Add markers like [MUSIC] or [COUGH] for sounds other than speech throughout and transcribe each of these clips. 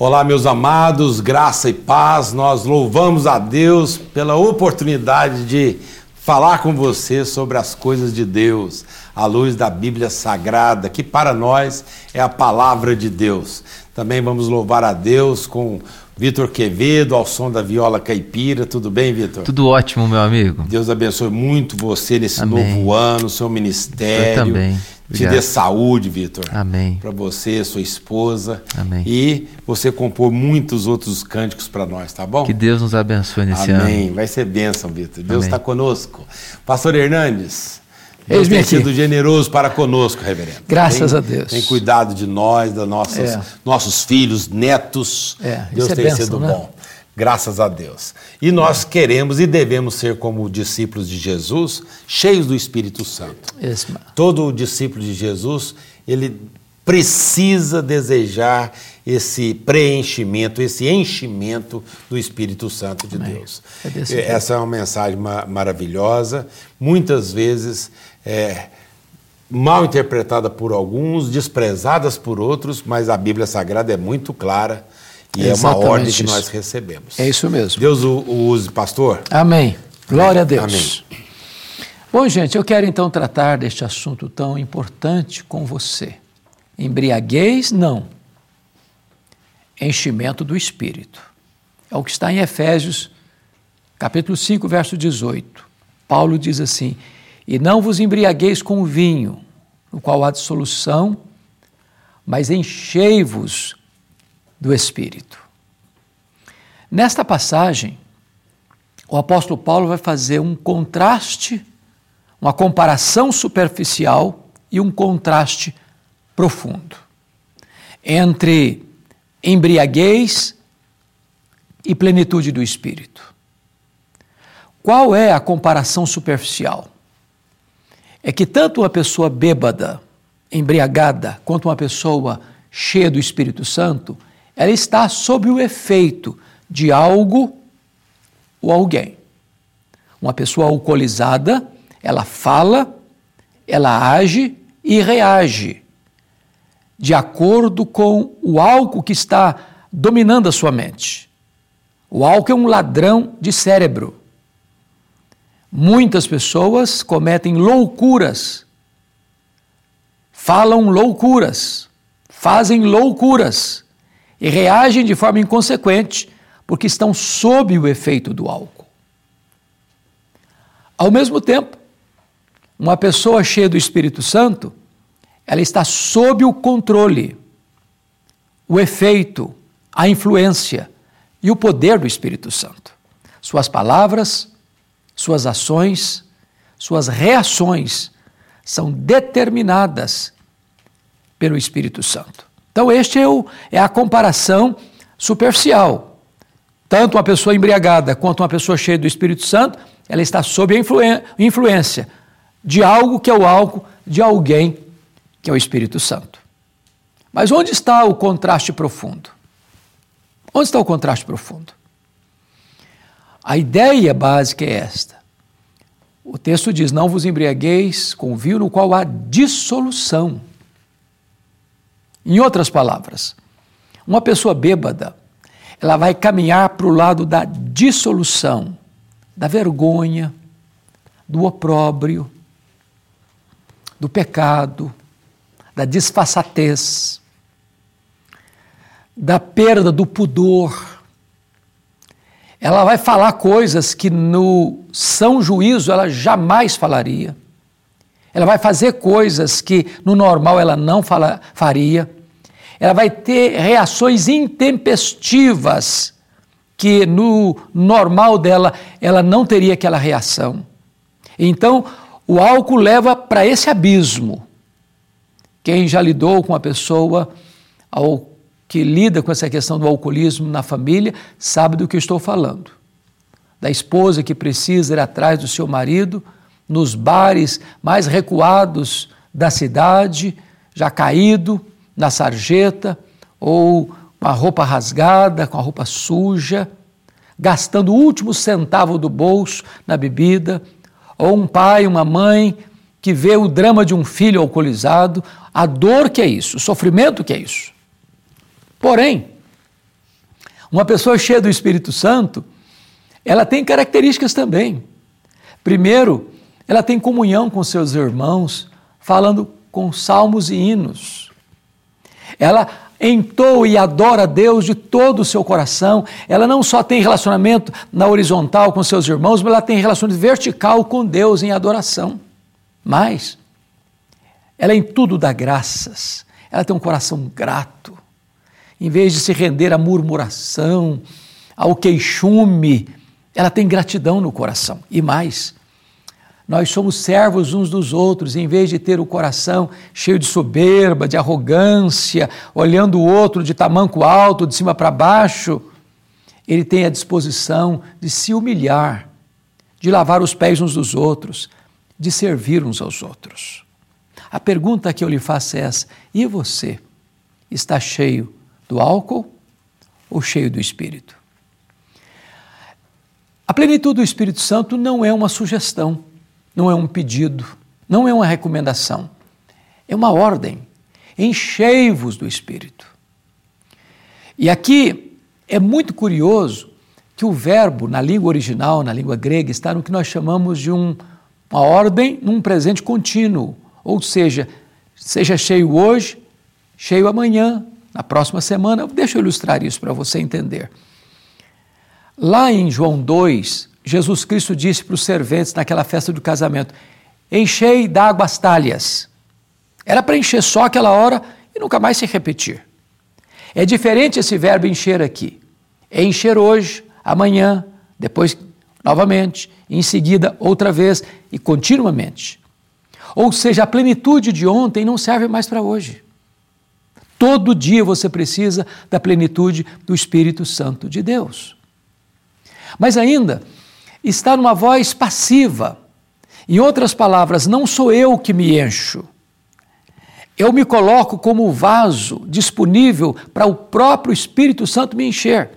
Olá, meus amados, graça e paz. Nós louvamos a Deus pela oportunidade de falar com você sobre as coisas de Deus, à luz da Bíblia Sagrada, que para nós é a palavra de Deus. Também vamos louvar a Deus com Vitor Quevedo, ao som da viola caipira. Tudo bem, Vitor? Tudo ótimo, meu amigo. Deus abençoe muito você nesse Amém. novo ano, seu ministério. Eu também. Obrigado. Te dê saúde, Vitor. Amém. Para você, sua esposa. Amém. E você compor muitos outros cânticos para nós, tá bom? Que Deus nos abençoe nesse Amém. ano. Amém. Vai ser bênção, Vitor. Deus está conosco. Pastor Hernandes. Deus Eis-me tem aqui. sido generoso para conosco, reverendo. Graças tem, a Deus. Tem cuidado de nós, dos nossos, É. nossos filhos, netos. É, Deus isso é tem bênção, sido né? bom. Graças a Deus. E nós queremos e devemos ser como discípulos de Jesus, cheios do Espírito Santo. Mano. Todo discípulo de Jesus, ele precisa desejar esse preenchimento, esse enchimento do Espírito Santo de Amém. Deus. É jeito. Essa é uma mensagem ma- maravilhosa, muitas vezes é, mal interpretada por alguns, desprezadas por outros, mas a Bíblia Sagrada é muito clara e é uma Exatamente ordem que isso. nós recebemos. É isso mesmo. Deus o, o use, pastor. Amém. Glória a Deus. Amém. Bom, gente, eu quero então tratar deste assunto tão importante com você. Embriaguez, não. Enchimento do Espírito. É o que está em Efésios, capítulo 5, verso 18. Paulo diz assim: E não vos embriagueis com vinho, no qual há dissolução, mas enchei-vos do Espírito. Nesta passagem, o apóstolo Paulo vai fazer um contraste, uma comparação superficial e um contraste profundo entre embriaguez e plenitude do espírito. Qual é a comparação superficial? É que tanto uma pessoa bêbada, embriagada, quanto uma pessoa cheia do Espírito Santo, ela está sob o efeito de algo ou alguém. Uma pessoa alcoolizada, ela fala, ela age e reage de acordo com o álcool que está dominando a sua mente. O álcool é um ladrão de cérebro. Muitas pessoas cometem loucuras, falam loucuras, fazem loucuras e reagem de forma inconsequente porque estão sob o efeito do álcool. Ao mesmo tempo, uma pessoa cheia do Espírito Santo, ela está sob o controle, o efeito, a influência e o poder do Espírito Santo. Suas palavras, suas ações, suas reações são determinadas pelo Espírito Santo. Então, este é, o, é a comparação superficial. Tanto uma pessoa embriagada quanto uma pessoa cheia do Espírito Santo, ela está sob a influência de algo que é o álcool, de alguém que é o Espírito Santo. Mas onde está o contraste profundo? Onde está o contraste profundo? A ideia básica é esta. O texto diz: Não vos embriagueis com vinho no qual há dissolução. Em outras palavras, uma pessoa bêbada, ela vai caminhar para o lado da dissolução, da vergonha, do opróbrio, do pecado, da disfarçatez, da perda do pudor. Ela vai falar coisas que no são juízo ela jamais falaria. Ela vai fazer coisas que no normal ela não fala, faria. Ela vai ter reações intempestivas que no normal dela ela não teria aquela reação. Então, o álcool leva para esse abismo. Quem já lidou com a pessoa ao que lida com essa questão do alcoolismo na família sabe do que eu estou falando. Da esposa que precisa ir atrás do seu marido nos bares mais recuados da cidade, já caído na sarjeta ou com a roupa rasgada, com a roupa suja, gastando o último centavo do bolso na bebida, ou um pai, uma mãe que vê o drama de um filho alcoolizado, a dor que é isso, o sofrimento que é isso. Porém, Uma pessoa cheia do Espírito Santo, ela tem características também. Primeiro, ela tem comunhão com seus irmãos, falando com salmos e hinos. Ela entoa e adora a Deus de todo o seu coração. Ela não só tem relacionamento na horizontal com seus irmãos, mas ela tem relacionamento vertical com Deus em adoração. Mas ela em tudo dá graças. Ela tem um coração grato. Em vez de se render à murmuração, ao queixume, ela tem gratidão no coração. E mais, nós somos servos uns dos outros, em vez de ter o coração cheio de soberba, de arrogância, olhando o outro de tamanco alto, de cima para baixo, ele tem a disposição de se humilhar, de lavar os pés uns dos outros, de servir uns aos outros. A pergunta que eu lhe faço é essa: e você? Está cheio do álcool ou cheio do Espírito? A plenitude do Espírito Santo não é uma sugestão, não é um pedido, não é uma recomendação, é uma ordem. Enchei-vos do Espírito. E aqui é muito curioso que o verbo, na língua original, na língua grega, está no que nós chamamos de um, uma ordem num presente contínuo. Ou seja, seja cheio hoje, cheio amanhã, na próxima semana. Deixa eu ilustrar isso para você entender. Lá em João 2, Jesus Cristo disse para os serventes naquela festa do casamento: Enchei d'água as talhas. Era para encher só aquela hora e nunca mais se repetir. É diferente esse verbo encher aqui. É encher hoje, amanhã, depois novamente, em seguida outra vez e continuamente. Ou seja, a plenitude de ontem não serve mais para hoje. Todo dia você precisa da plenitude do Espírito Santo de Deus. Mas ainda, está numa voz passiva. Em outras palavras, não sou eu que me encho. Eu me coloco como vaso disponível para o próprio Espírito Santo me encher.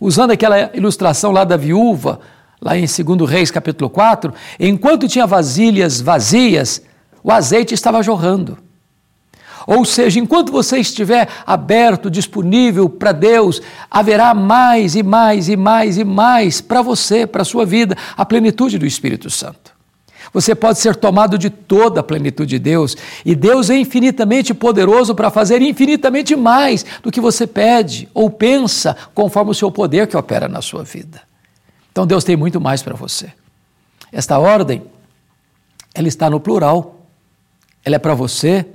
Usando aquela ilustração lá da viúva, lá em 2 Reis capítulo 4, enquanto tinha vasilhas vazias, o azeite estava jorrando. Ou seja, enquanto você estiver aberto, disponível para Deus, haverá mais e mais e mais e mais para você, para a sua vida, a plenitude do Espírito Santo. Você pode ser tomado de toda a plenitude de Deus, e Deus é infinitamente poderoso para fazer infinitamente mais do que você pede ou pensa, conforme o seu poder que opera na sua vida. Então Deus tem muito mais para você. Esta ordem, ela está no plural. Ela é para você,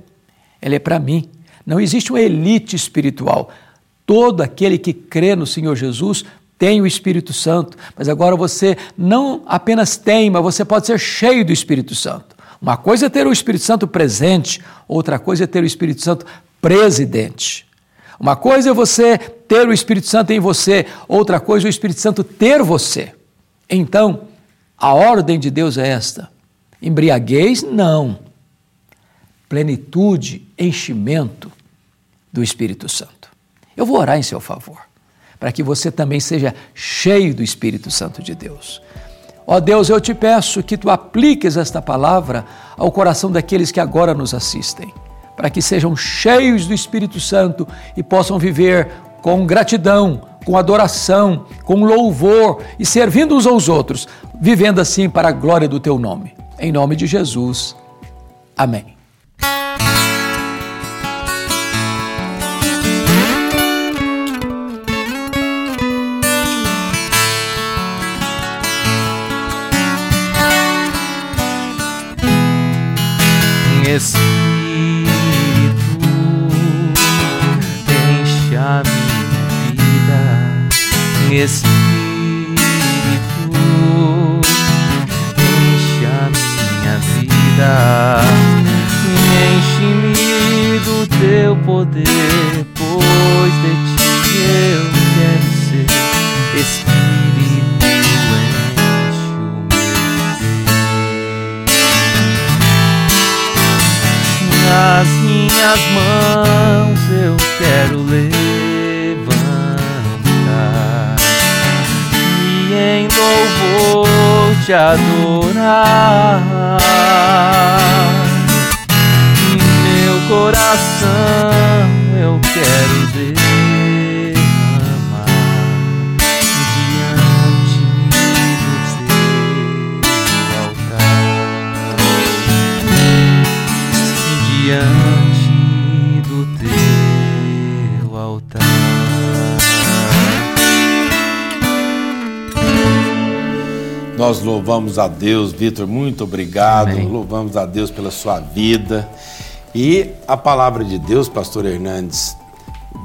ela é para mim. Não existe uma elite espiritual. Todo aquele que crê no Senhor Jesus tem o Espírito Santo, mas agora você não apenas tem, mas você pode ser cheio do Espírito Santo. Uma coisa é ter o Espírito Santo presente, outra coisa é ter o Espírito Santo presidente. Uma coisa é você ter o Espírito Santo em você, outra coisa o Espírito Santo ter você. Então, a ordem de Deus é esta: embriaguez, não plenitude, enchimento do Espírito Santo. Eu vou orar em seu favor, para que você também seja cheio do Espírito Santo de Deus. Ó oh Deus, eu te peço que tu apliques esta palavra ao coração daqueles que agora nos assistem, para que sejam cheios do Espírito Santo e possam viver com gratidão, com adoração, com louvor e servindo uns aos outros, vivendo assim para a glória do teu nome. Em nome de Jesus. Amém. Espírito, Espírito, enche a minha vida. Enche-me do teu poder, pois de ti eu quero ser. Espírito nas minhas mãos te adorar. Meu coração eu quero Nós louvamos a Deus, Vitor, muito obrigado. Amém. Louvamos a Deus pela sua vida. E a palavra de Deus, pastor Hernandes,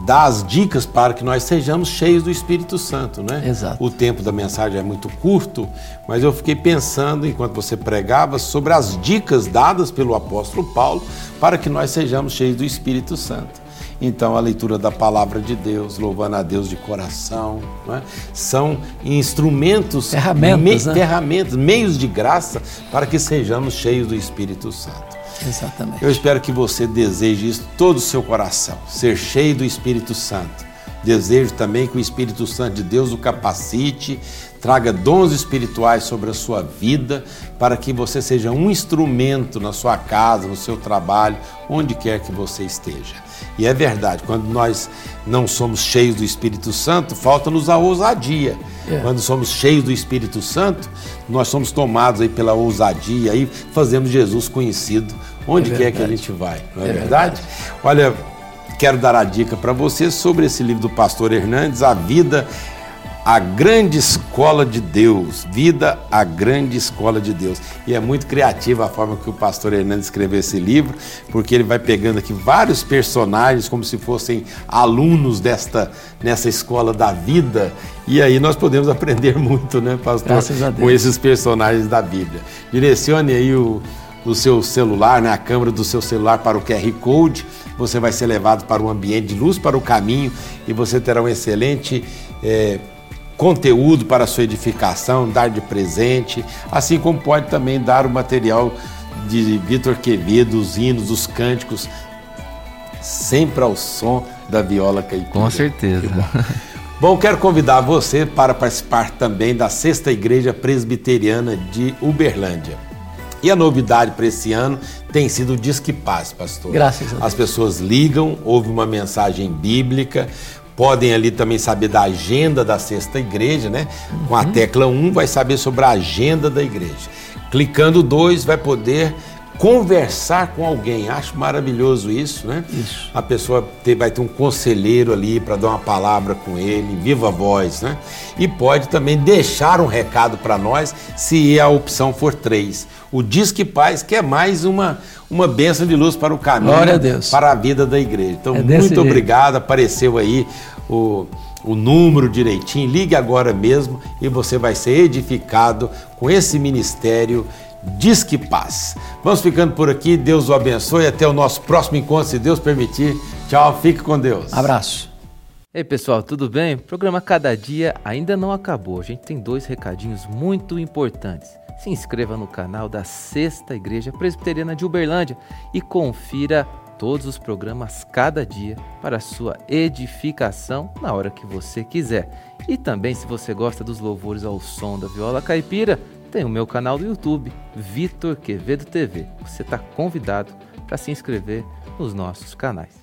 dá as dicas para que nós sejamos cheios do Espírito Santo, né? Exato. O tempo da mensagem é muito curto, mas eu fiquei pensando, enquanto você pregava, sobre as dicas dadas pelo apóstolo Paulo para que nós sejamos cheios do Espírito Santo. Então, a leitura da palavra de Deus, louvando a Deus de coração, né? são instrumentos, Ferramentas, né? ferramentas, meios de graça para que sejamos cheios do Espírito Santo. Exatamente. Eu espero que você deseje isso todo o seu coração, ser cheio do Espírito Santo. Desejo também que o Espírito Santo de Deus o capacite, traga dons espirituais sobre a sua vida, para que você seja um instrumento na sua casa, no seu trabalho, onde quer que você esteja. E é verdade, quando nós não somos cheios do Espírito Santo, falta-nos a ousadia. É. Quando somos cheios do Espírito Santo, nós somos tomados aí pela ousadia e fazemos Jesus conhecido onde É quer que a verdade. gente vai, não é, É verdade? Olha, quero dar a dica para você sobre esse livro do pastor Hernandes, A Vida, a Grande Escola de Deus. Vida, a Grande Escola de Deus. E é muito criativa a forma que o pastor Hernandes escreveu esse livro, porque ele vai pegando aqui vários personagens como se fossem alunos desta nessa escola da vida. E aí nós podemos [LAUGHS] aprender muito, né, pastor? Graças a Deus. Com esses personagens da Bíblia. Direcione aí o, o seu celular, né, a câmera do seu celular para o QR Code, você vai ser levado para o ambiente de luz, para o caminho, e você terá um excelente eh, conteúdo para sua edificação, dar de presente, assim como pode também dar o material de Vitor Quevedo, os hinos, os cânticos, sempre ao som da viola caipira. Com certeza. Bom, quero convidar você para participar também da Sexta Igreja Presbiteriana de Uberlândia. E a novidade para esse ano tem sido o Disque Paz, pastor. Graças a Deus. As pessoas ligam, ouvem uma mensagem bíblica, podem ali também saber da agenda da Sexta Igreja, né? Com Uhum. a tecla 1 vai saber sobre a agenda da igreja. Clicando 2 vai poder conversar com alguém. Acho maravilhoso isso, né? Isso. A pessoa ter- vai ter um conselheiro ali para dar uma palavra com ele, viva voz, né? E pode também deixar um recado para nós, se a opção for três. O Disque Paz, que é mais uma, uma bênção de luz para o caminho, a para a vida da igreja. Então, É muito jeito. obrigado. Apareceu aí o, o número direitinho. Ligue agora mesmo e você vai ser edificado com esse ministério. Disque Paz. Vamos ficando por aqui. Deus o abençoe. Até o nosso próximo encontro, se Deus permitir. Tchau. Fique com Deus. Abraço. Ei pessoal, tudo bem? O programa Cada Dia ainda não acabou. A gente tem dois recadinhos muito importantes. Se inscreva no canal da Sexta Igreja Presbiteriana de Uberlândia e confira todos os programas cada dia para a sua edificação na hora que você quiser. E também, se você gosta dos louvores ao som da viola caipira, tem o meu canal do YouTube, Vitor Quevedo TV. Você está convidado para se inscrever nos nossos canais.